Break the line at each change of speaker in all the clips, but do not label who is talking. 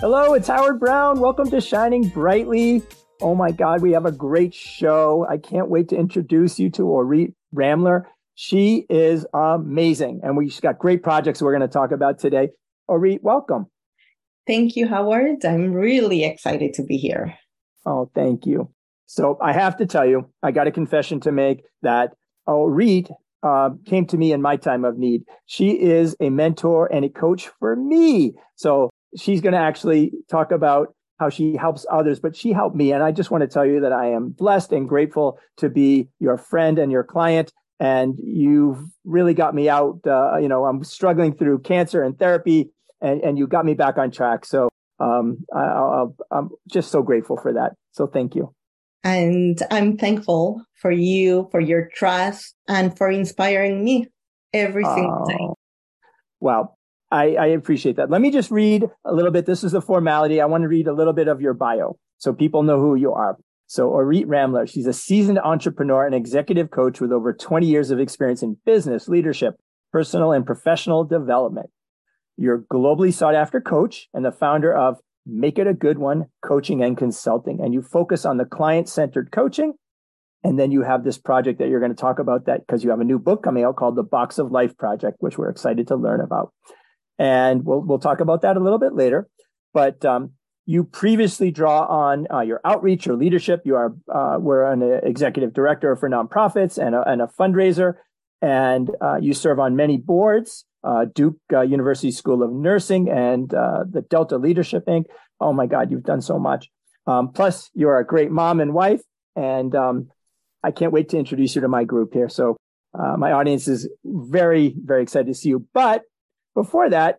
Hello, it's Howard Brown. Welcome to Shining Brightly. Oh my God, we have a great show. I can't wait to introduce you to Orit Ramler. She is amazing, and we've got great projects we're going to talk about today. Orit, welcome.
Thank you, Howard. I'm really excited to be here.
Oh, thank you. So I have to tell you, I got a confession to make that Orit uh, came to me in my time of need. She is a mentor and a coach for me. So she's going to actually talk about how she helps others, but she helped me. And I just want to tell you that I am blessed and grateful to be your friend and your client. And you've really got me out. Uh, you know, I'm struggling through cancer and therapy, and, and you got me back on track. So um, I, am just so grateful for that. So thank you.
And I'm thankful for you, for your trust, and for inspiring me every single day.
Wow. I, I appreciate that. Let me just read a little bit. This is a formality. I want to read a little bit of your bio so people know who you are. So Orit Ramler, she's a seasoned entrepreneur and executive coach with over 20 years of experience in business, leadership, personal and professional development. You're a globally sought after coach and the founder of Make It a Good One Coaching and Consulting. And you focus on the client centered coaching. And then you have this project that you're going to talk about that because you have a new book coming out called the Box of Life Project, which we're excited to learn about and we'll we'll talk about that a little bit later. But um, you previously draw on uh, your outreach, your leadership. You are uh, were an executive director for nonprofits and a, and a fundraiser, and uh, you serve on many boards. Uh, Duke uh, University School of Nursing and uh, the Delta Leadership Inc. Oh my God, you've done so much. Um, plus, you're a great mom and wife, and um, I can't wait to introduce you to my group here. So my audience is very, very excited to see you. But before that,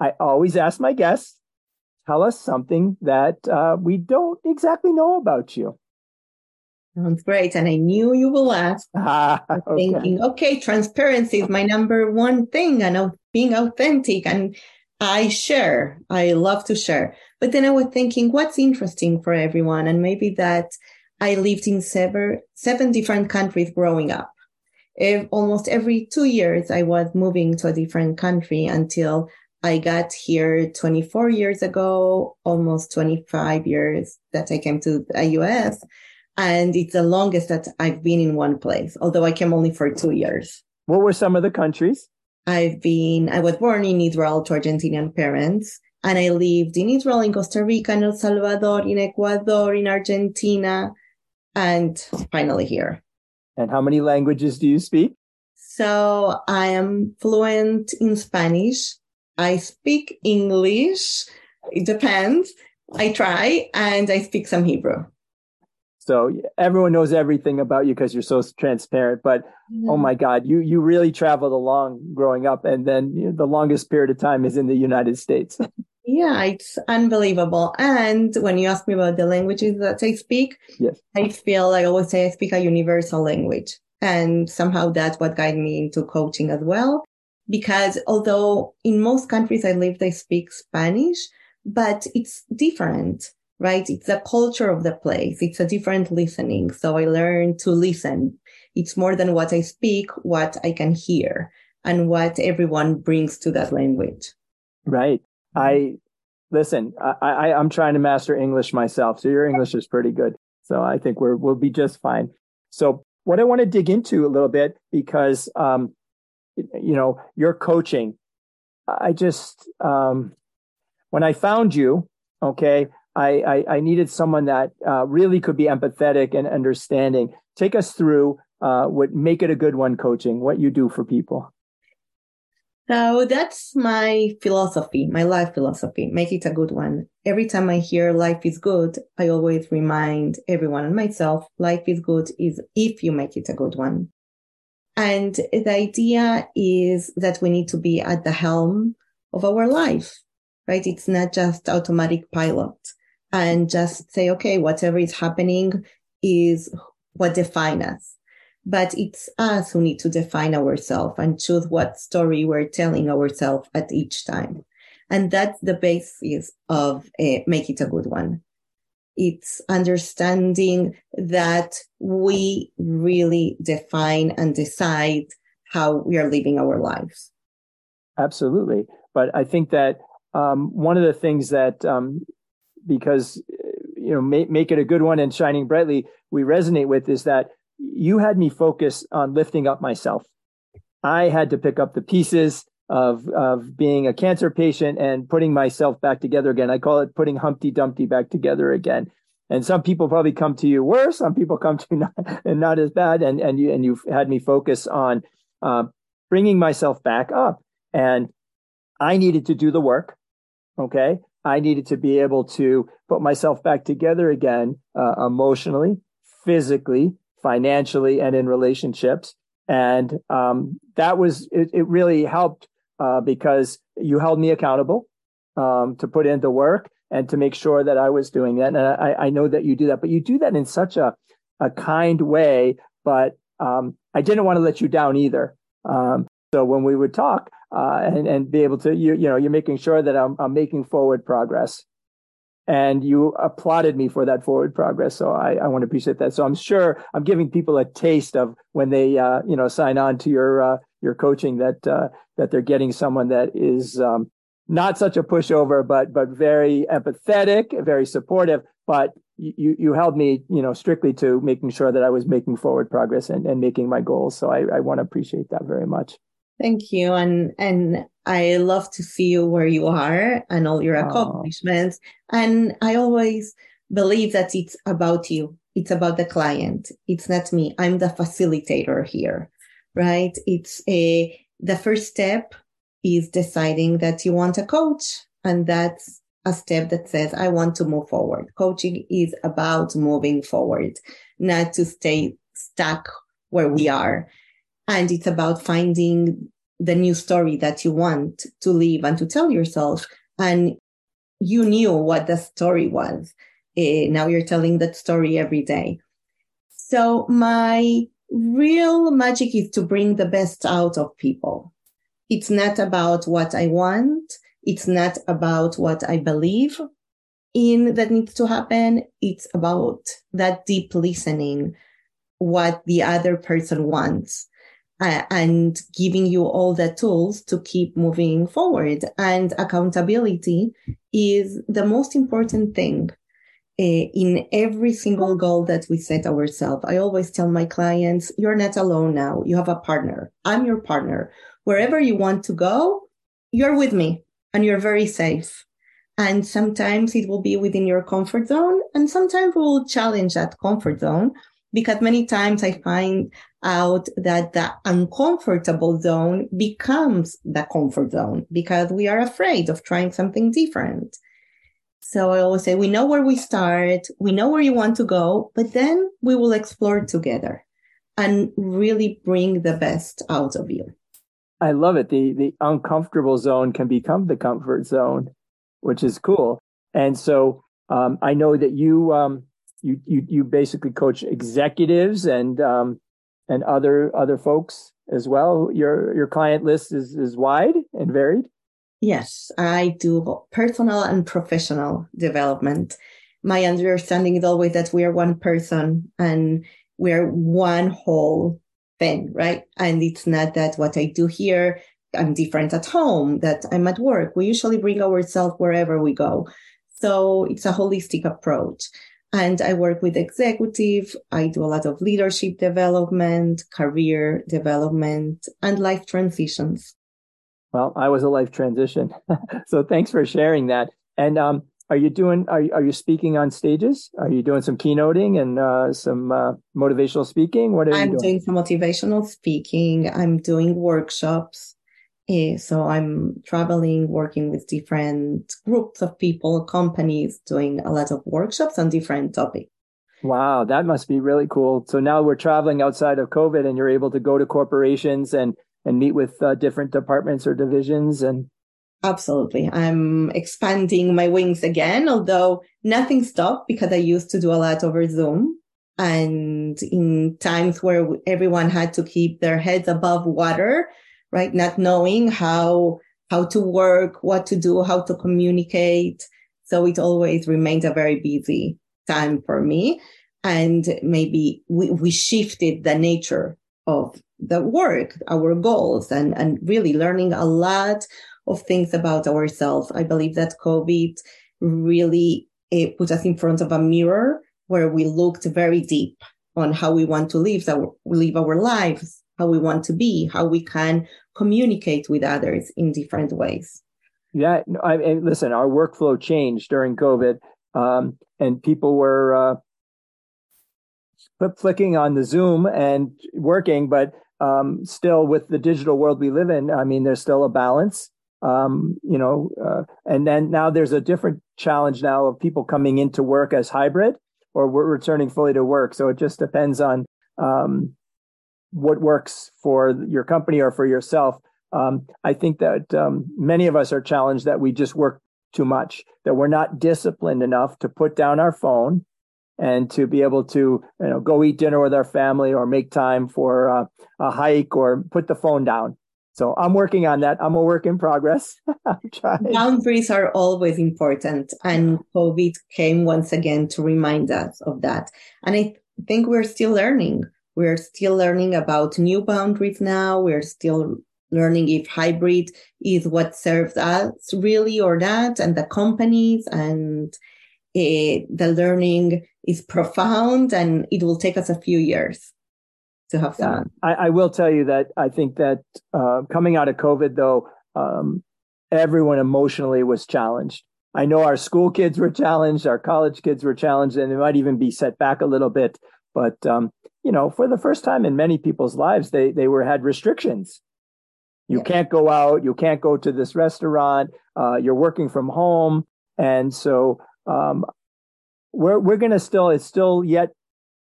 I always ask my guests, tell us something that uh, we don't exactly know about you.
Sounds great. And I knew you will ask. Ah, okay. Thinking, okay, transparency is my number one thing and being authentic. And I share. I love to share. But then I was thinking, what's interesting for everyone? And maybe that I lived in seven, seven different countries growing up if almost every two years I was moving to a different country until I got here 24 years ago, almost 25 years that I came to the US. And it's the longest that I've been in one place, although I came only for two years.
What were some of the countries?
I've been, I was born in Israel to Argentinian parents. And I lived in Israel, in Costa Rica, in El Salvador, in Ecuador, in Argentina, and finally here.
And how many languages do you speak?
So I am fluent in Spanish. I speak English. It depends. I try and I speak some Hebrew.
So everyone knows everything about you because you're so transparent. But mm-hmm. oh my God, you you really traveled along growing up, and then you know, the longest period of time is in the United States.
Yeah, it's unbelievable. And when you ask me about the languages that I speak,
yes.
I feel like I always say I speak a universal language. And somehow that's what guided me into coaching as well. Because although in most countries I live, they speak Spanish, but it's different, right? It's the culture of the place. It's a different listening. So I learned to listen. It's more than what I speak, what I can hear and what everyone brings to that language.
Right. I listen. I, I I'm trying to master English myself, so your English is pretty good. So I think we're we'll be just fine. So what I want to dig into a little bit because um, you know your coaching. I just um, when I found you, okay, I I, I needed someone that uh, really could be empathetic and understanding. Take us through uh, what make it a good one coaching. What you do for people.
So that's my philosophy, my life philosophy. Make it a good one. Every time I hear life is good, I always remind everyone and myself, life is good is if you make it a good one. And the idea is that we need to be at the helm of our life, right? It's not just automatic pilot. and just say, okay, whatever is happening is what define us. But it's us who need to define ourselves and choose what story we're telling ourselves at each time. And that's the basis of uh, make it a good one. It's understanding that we really define and decide how we are living our lives.
Absolutely. But I think that um, one of the things that, um, because, you know, make, make it a good one and shining brightly, we resonate with is that you had me focus on lifting up myself. I had to pick up the pieces of of being a cancer patient and putting myself back together again. I call it putting Humpty Dumpty back together again. And some people probably come to you worse. Some people come to you not, and not as bad. And and you and you've had me focus on uh, bringing myself back up. And I needed to do the work. Okay, I needed to be able to put myself back together again, uh, emotionally, physically, financially, and in relationships. And um, that was it, it really helped uh, because you held me accountable um, to put into work and to make sure that I was doing that. And I, I know that you do that, but you do that in such a, a kind way. But um, I didn't want to let you down either. Um, so when we would talk uh, and, and be able to, you, you know, you're making sure that I'm, I'm making forward progress and you applauded me for that forward progress. So I, I want to appreciate that. So I'm sure I'm giving people a taste of when they, uh, you know, sign on to your uh, your coaching that uh, that they're getting someone that is um, not such a pushover, but but very empathetic, very supportive. But you you held me, you know, strictly to making sure that I was making forward progress and, and making my goals. So I, I want to appreciate that very much.
Thank you, and and I love to see you where you are and all your accomplishments. And I always believe that it's about you. It's about the client. It's not me. I'm the facilitator here, right? It's a, the first step is deciding that you want a coach. And that's a step that says, I want to move forward. Coaching is about moving forward, not to stay stuck where we are. And it's about finding the new story that you want to live and to tell yourself. And you knew what the story was. Uh, now you're telling that story every day. So my real magic is to bring the best out of people. It's not about what I want. It's not about what I believe in that needs to happen. It's about that deep listening, what the other person wants uh, and giving you all the tools to keep moving forward. And accountability is the most important thing uh, in every single goal that we set ourselves. I always tell my clients, you're not alone now. You have a partner. I'm your partner. Wherever you want to go, you're with me and you're very safe. And sometimes it will be within your comfort zone and sometimes we'll challenge that comfort zone because many times I find out that the uncomfortable zone becomes the comfort zone because we are afraid of trying something different. So I always say, we know where we start. We know where you want to go, but then we will explore together and really bring the best out of you.
I love it. The, the uncomfortable zone can become the comfort zone, which is cool. And so um, I know that you, um, you you you basically coach executives and um, and other other folks as well. Your your client list is is wide and varied.
Yes, I do personal and professional development. My understanding is always that we are one person and we're one whole thing, right? And it's not that what I do here, I'm different at home, that I'm at work. We usually bring ourselves wherever we go. So it's a holistic approach. And I work with executive. I do a lot of leadership development, career development, and life transitions.
Well, I was a life transition. so thanks for sharing that. And um, are you doing, are, are you speaking on stages? Are you doing some keynoting and uh, some uh, motivational speaking? What are
I'm
you
doing? I'm doing some motivational speaking. I'm doing workshops. Eh, so I'm traveling, working with different groups of people, companies, doing a lot of workshops on different topics.
Wow, that must be really cool. So now we're traveling outside of COVID, and you're able to go to corporations and and meet with uh, different departments or divisions and
Absolutely. I'm expanding my wings again, although nothing stopped because I used to do a lot over Zoom. And in times where everyone had to keep their heads above water, right? Not knowing how, how to work, what to do, how to communicate. So it always remained a very busy time for me. And maybe we, we shifted the nature of the work, our goals and, and really learning a lot of things about ourselves. I believe that COVID really put us in front of a mirror where we looked very deep on how we want to live we live our lives, how we want to be, how we can communicate with others in different ways.
Yeah, I, listen, our workflow changed during COVID, um, and people were uh, flicking on the Zoom and working, but um, still with the digital world we live in, I mean, there's still a balance um, you know, uh, and then now there's a different challenge now of people coming into work as hybrid or we're returning fully to work. So it just depends on um, what works for your company or for yourself. Um, I think that um, many of us are challenged that we just work too much, that we're not disciplined enough to put down our phone and to be able to you know go eat dinner with our family or make time for uh, a hike or put the phone down so I'm working on that. I'm a work in progress.
Boundaries are always important. And COVID came once again to remind us of that. And I think we're still learning. We're still learning about new boundaries now. We're still learning if hybrid is what serves us really or not and the companies and it, the learning is profound and it will take us a few years to have fun.
Yeah, I, I, will tell you that I think that uh, coming out of COVID, though, um, everyone emotionally was challenged. I know our school kids were challenged, our college kids were challenged, and they might even be set back a little bit. But um, you know, for the first time in many people's lives, they they were had restrictions. You yeah. can't go out. You can't go to this restaurant. Uh, you're working from home, and so um, we're we're going to still. It's still yet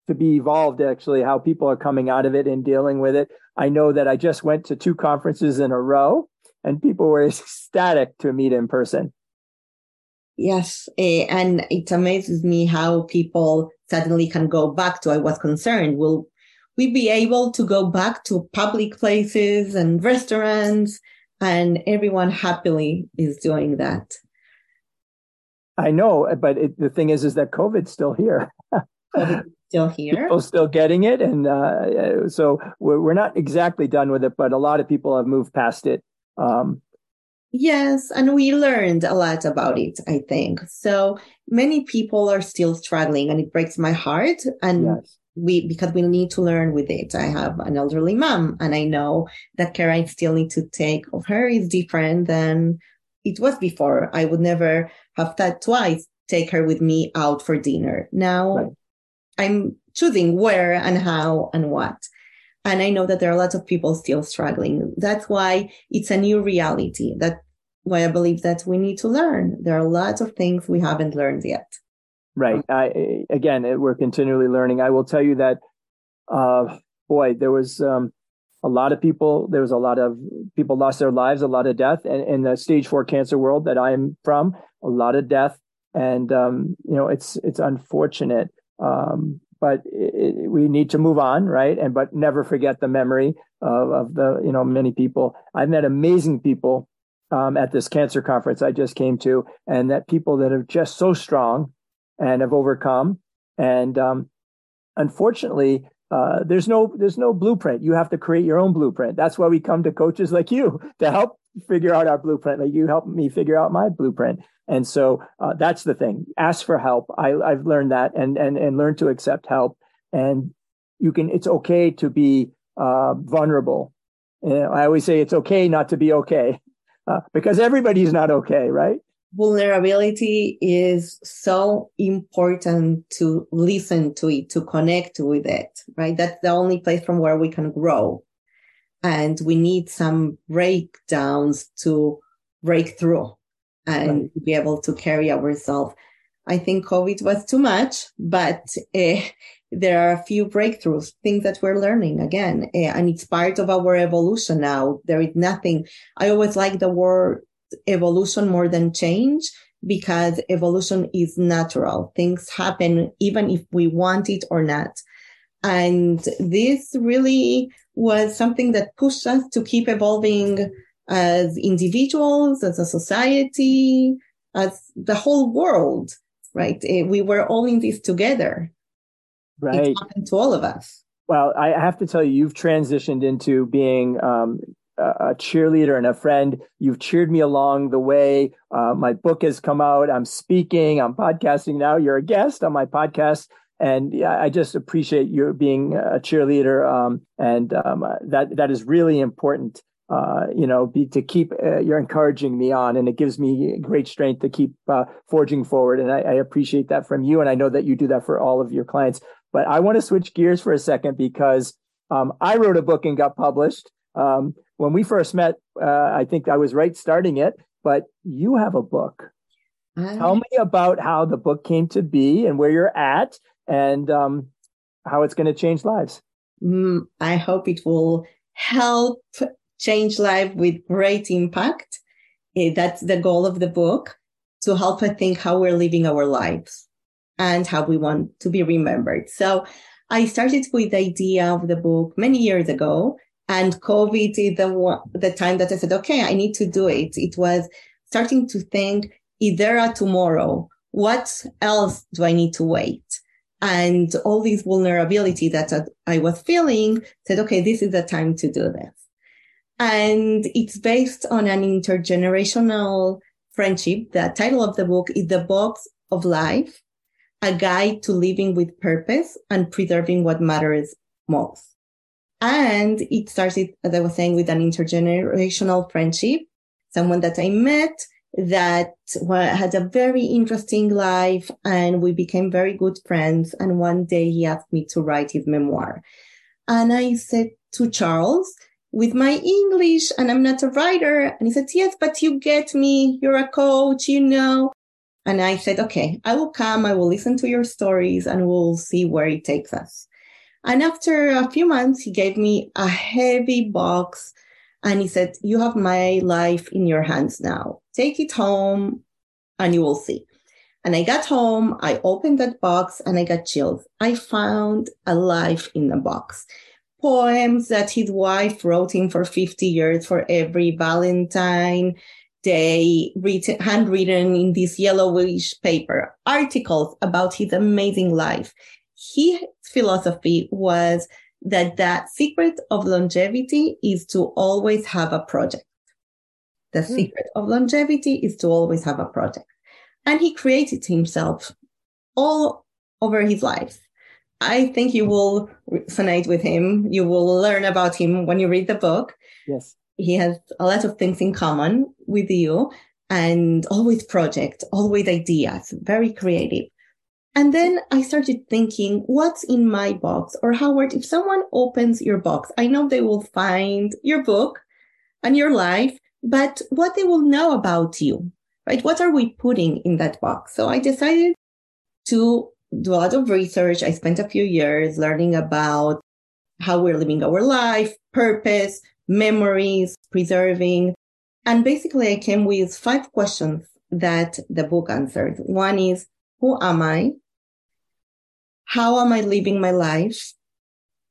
to be evolved actually how people are coming out of it and dealing with it i know that i just went to two conferences in a row and people were ecstatic to meet in person
yes eh, and it amazes me how people suddenly can go back to i was concerned will we be able to go back to public places and restaurants and everyone happily is doing that
i know but it, the thing is is that covid's still here
still here.
People still getting it, and uh, so we're, we're not exactly done with it, but a lot of people have moved past it. Um,
yes, and we learned a lot about it. I think so. Many people are still struggling, and it breaks my heart. And yes. we because we need to learn with it. I have an elderly mom, and I know that care I still need to take of her is different than it was before. I would never have thought twice take her with me out for dinner. Now right. I'm choosing where and how and what. And I know that there are lots of people still struggling. That's why it's a new reality. That's why I believe that we need to learn. There are lots of things we haven't learned yet.
Right. I, again, we're continually learning. I will tell you that, uh, boy, there was um, a lot of people. There was a lot of people lost their lives, a lot of death, and in the stage four cancer world that I'm from, a lot of death, and um, you know, it's it's unfortunate. Um, but it, it, we need to move on, right? And but never forget the memory of, of the you know many people. I've met amazing people um, at this cancer conference I just came to, and that people that are just so strong and have overcome. And um, unfortunately, uh, there's no there's no blueprint. You have to create your own blueprint. That's why we come to coaches like you to help figure out our blueprint. Like you help me figure out my blueprint. And so uh, that's the thing. Ask for help. I, have learned that and and and learn to accept help. And you can. It's okay to be uh, vulnerable. And I always say it's okay not to be okay uh, because everybody's not okay, right?
Vulnerability is so important to listen to it, to connect with it, right? That's the only place from where we can grow. And we need some breakdowns to break through and right. be able to carry ourselves. I think COVID was too much, but uh, there are a few breakthroughs, things that we're learning again, uh, and it's part of our evolution now. There is nothing. I always like the word evolution more than change because evolution is natural. Things happen even if we want it or not. And this really was something that pushed us to keep evolving as individuals, as a society, as the whole world, right? Eh, we were all in this together.
Right.
It happened to all of us.
Well, I have to tell you, you've transitioned into being um, a cheerleader and a friend. You've cheered me along the way. Uh, my book has come out. I'm speaking. I'm podcasting now. You're a guest on my podcast. And yeah, I just appreciate you being a cheerleader. Um, and um, uh, that that is really important. Uh, you know, be, to keep uh, you're encouraging me on, and it gives me great strength to keep uh, forging forward. And I, I appreciate that from you, and I know that you do that for all of your clients. But I want to switch gears for a second because um, I wrote a book and got published. Um, when we first met, uh, I think I was right starting it, but you have a book. Tell me about how the book came to be and where you're at and um, how it's going to change lives.
Mm, I hope it will help change life with great impact. Eh, that's the goal of the book to help us think how we're living our lives and how we want to be remembered. So I started with the idea of the book many years ago and COVID is the the time that I said, okay, I need to do it. It was starting to think, is there a tomorrow? What else do I need to wait? And all these vulnerability that I was feeling said, okay, this is the time to do this. And it's based on an intergenerational friendship. The title of the book is The Box of Life, a guide to living with purpose and preserving what matters most. And it started, as I was saying, with an intergenerational friendship, someone that I met that had a very interesting life and we became very good friends. And one day he asked me to write his memoir. And I said to Charles, with my English and I'm not a writer. And he said, yes, but you get me. You're a coach, you know. And I said, okay, I will come. I will listen to your stories and we'll see where it takes us. And after a few months, he gave me a heavy box and he said, you have my life in your hands now. Take it home and you will see. And I got home, I opened that box and I got chills. I found a life in the box. Poems that his wife wrote him for 50 years for every Valentine day, written, handwritten in this yellowish paper, articles about his amazing life his philosophy was that the secret of longevity is to always have a project. The mm. secret of longevity is to always have a project. And he created himself all over his life. I think you will resonate with him. You will learn about him when you read the book.
Yes.
He has a lot of things in common with you and always project, always ideas, very creative. And then I started thinking, what's in my box? Or Howard, if someone opens your box, I know they will find your book and your life, but what they will know about you, right? What are we putting in that box? So I decided to do a lot of research. I spent a few years learning about how we're living our life, purpose, memories, preserving. And basically I came with five questions that the book answered. One is, who am I? How am I living my life?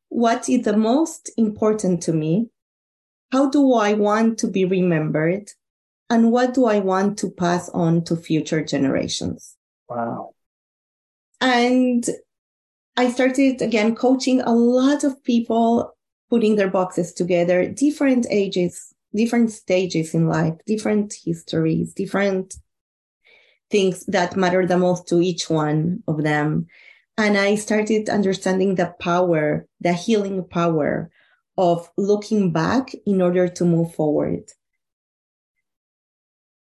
What is the most important to me? How do I want to be remembered? And what do I want to pass on to future generations?
Wow.
And I started again coaching a lot of people, putting their boxes together, different ages, different stages in life, different histories, different things that matter the most to each one of them. And I started understanding the power, the healing power of looking back in order to move forward.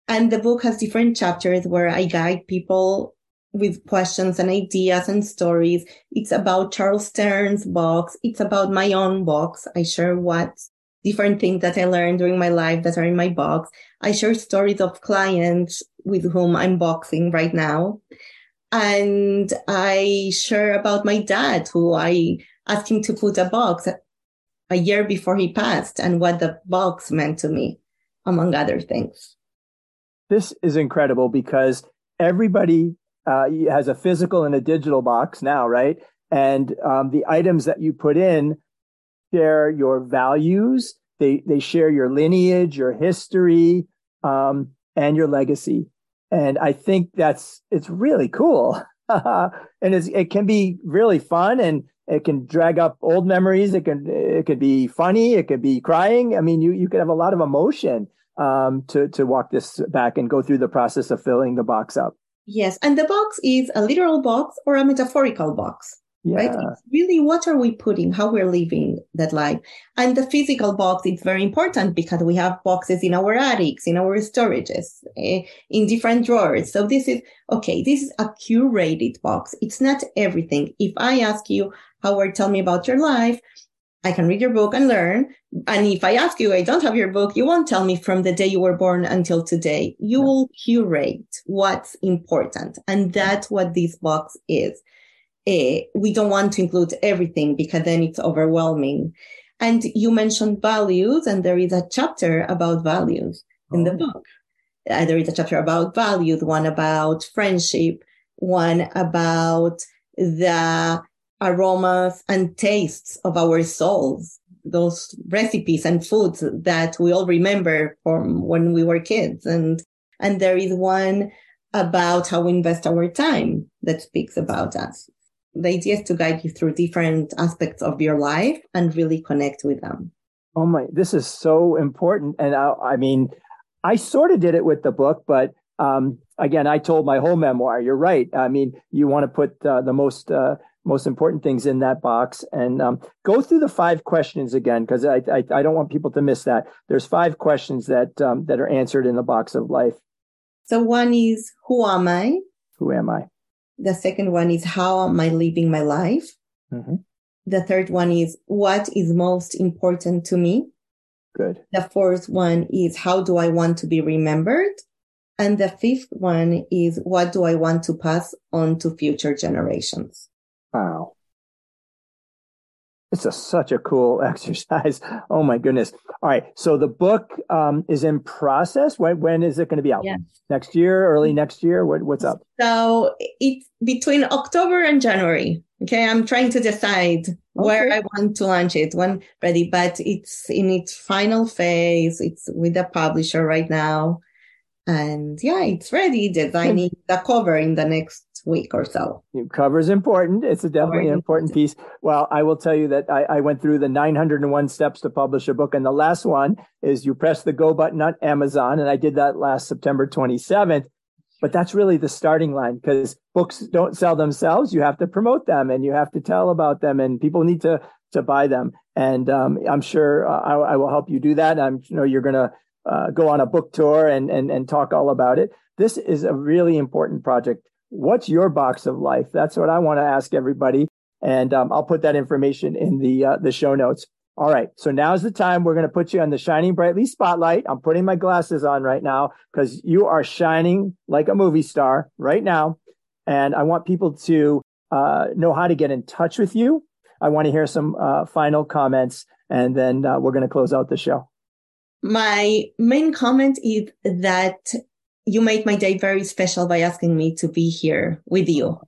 And the book has different chapters where I guide people with questions and ideas and stories. It's about Charles Stern's box. It's about my own box. I share what different things that I learned during my life that are in my box. I share stories of clients with whom I'm boxing right now. And I share about my dad, who I asked him to put a box a year before he passed and what the box meant to me, among other things.
this is incredible because everybody uh, has a physical and a digital box now, right? And um, the items that you put in share your values. They they share your lineage, your history, um, and your legacy. And I think that's it's really cool, and it can be really fun, and it can drag up old memories. It can it could be funny. It could be crying. I mean, you you could have a lot of emotion um, to to walk this back and go through the process of filling the box up.
Yes, and the box is a literal box or a metaphorical box. Yeah. Right? It's really what are we putting, how we're living that life. And the physical box is very important because we have boxes in our attics, in our storages, eh, in different drawers. So this is, okay, this is a curated box. It's not everything. If I ask you, Howard, tell me about your life, I can read your book and learn. And if I ask you, I don't have your book, you won't tell me from the day you were born until today. You no. will curate what's important. And that's what this box is uh, we don't want to include everything because then it's overwhelming. And you mentioned values, and there is a chapter about values in the oh. book. Uh, there is a chapter about values, one about friendship, one about the aromas and tastes of our souls, those recipes and foods that we all remember from when we were kids. And, and there is one about how we invest our time that speaks about us the idea is to guide you through different aspects of your life and really connect with them.
Oh my, this is so important. And I, I mean, I sort of did it with the book, but um, again, I told my whole memoir. You're right. I mean, you want to put uh, the most uh, most important things in that box and um, go through the five questions again because I, I, I don't want people to miss that. There's five questions that um, that are answered in the box of life.
So one is who am I?
Who am I?
The second one is how am I living my life? Mm-hmm. The third one is what is most important to me?
Good.
The fourth one is how do I want to be remembered? And the fifth one is what do I want to pass on to future generations?
Wow. It's a, such a cool exercise. Oh my goodness. All right. So the book um, is in process. When, when is it going to be out?
Yeah.
Next year, early next year? What, what's up?
So it's between October and January. Okay. I'm trying to decide okay. where I want to launch it when ready, but it's in its final phase. It's with the publisher right now. And yeah, it's ready designing the cover in the next week or so.
Cover is important. It's a definitely an important piece. Well, I will tell you that I, I, went through the 901 steps to publish a book, and the last one is you press the go button on Amazon, and I did that last September 27th. But that's really the starting line because books don't sell themselves. You have to promote them, and you have to tell about them, and people need to to buy them. And um, I'm sure uh, I, I, will help you do that. I'm you know you're going to uh, go on a book tour and and and talk all about it. This is a really important project what's your box of life? That's what I want to ask everybody. And um, I'll put that information in the uh, the show notes. All right. So now's the time we're going to put you on the shining brightly spotlight. I'm putting my glasses on right now because you are shining like a movie star right now. And I want people to uh, know how to get in touch with you. I want to hear some uh, final comments and then uh, we're going to close out the show.
My main comment is that you made my day very special by asking me to be here with you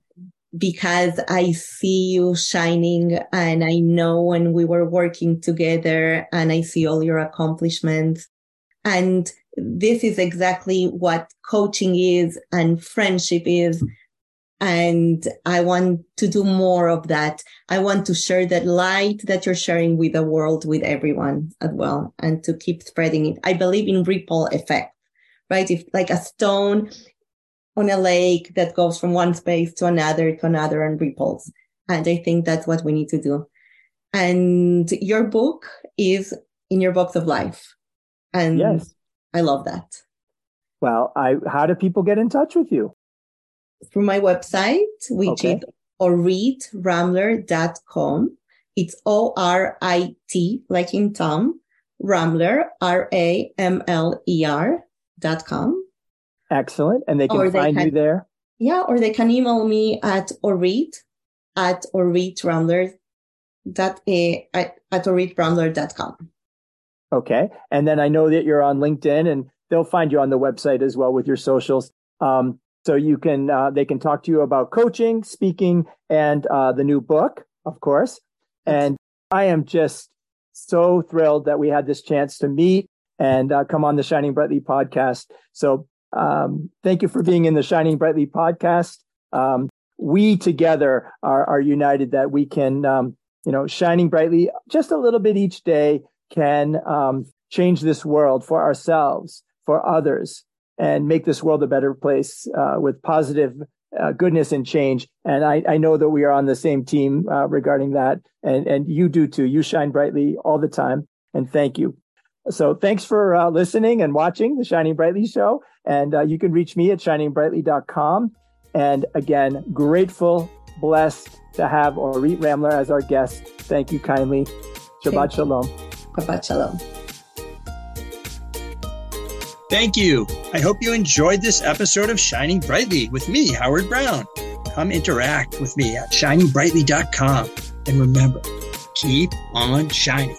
because I see you shining and I know when we were working together and I see all your accomplishments. And this is exactly what coaching is and friendship is. And I want to do more of that. I want to share that light that you're sharing with the world, with everyone as well, and to keep spreading it. I believe in ripple effect right? If like a stone on a lake that goes from one space to another to another and ripples. And I think that's what we need to do. And your book is in your box of life. And yes. I love that.
Well, I how do people get in touch with you?
Through my website, which okay. is oritramler.com. It's O R I T, like in Tom, Ramler, R A M L E R com.
Excellent. And they can find can, you there?
Yeah, or they can email me at orit at oritramler dot a at, at oritramler.com.
Okay. And then I know that you're on LinkedIn and they'll find you on the website as well with your socials. Um, so you can uh, they can talk to you about coaching, speaking, and uh, the new book, of course. And I am just so thrilled that we had this chance to meet and uh, come on the Shining Brightly podcast. So um, thank you for being in the Shining Brightly podcast. Um, we together are, are united that we can, um, you know, shining brightly just a little bit each day can um, change this world for ourselves, for others, and make this world a better place uh, with positive uh, goodness and change. And I, I, know that we are on the same team uh, regarding that, and and you do too. You shine brightly all the time, and thank you. So thanks for uh, listening and watching the Shining Brightly show. And uh, you can reach me at shiningbrightly.com. And again, grateful, blessed to have Orit Ramler as our guest. Thank you kindly. Shabbat Shalom.
Shabbat Shalom.
Thank you. I hope you enjoyed this episode of Shining Brightly with me, Howard Brown. Come interact with me at shiningbrightly.com. And remember, keep on shining.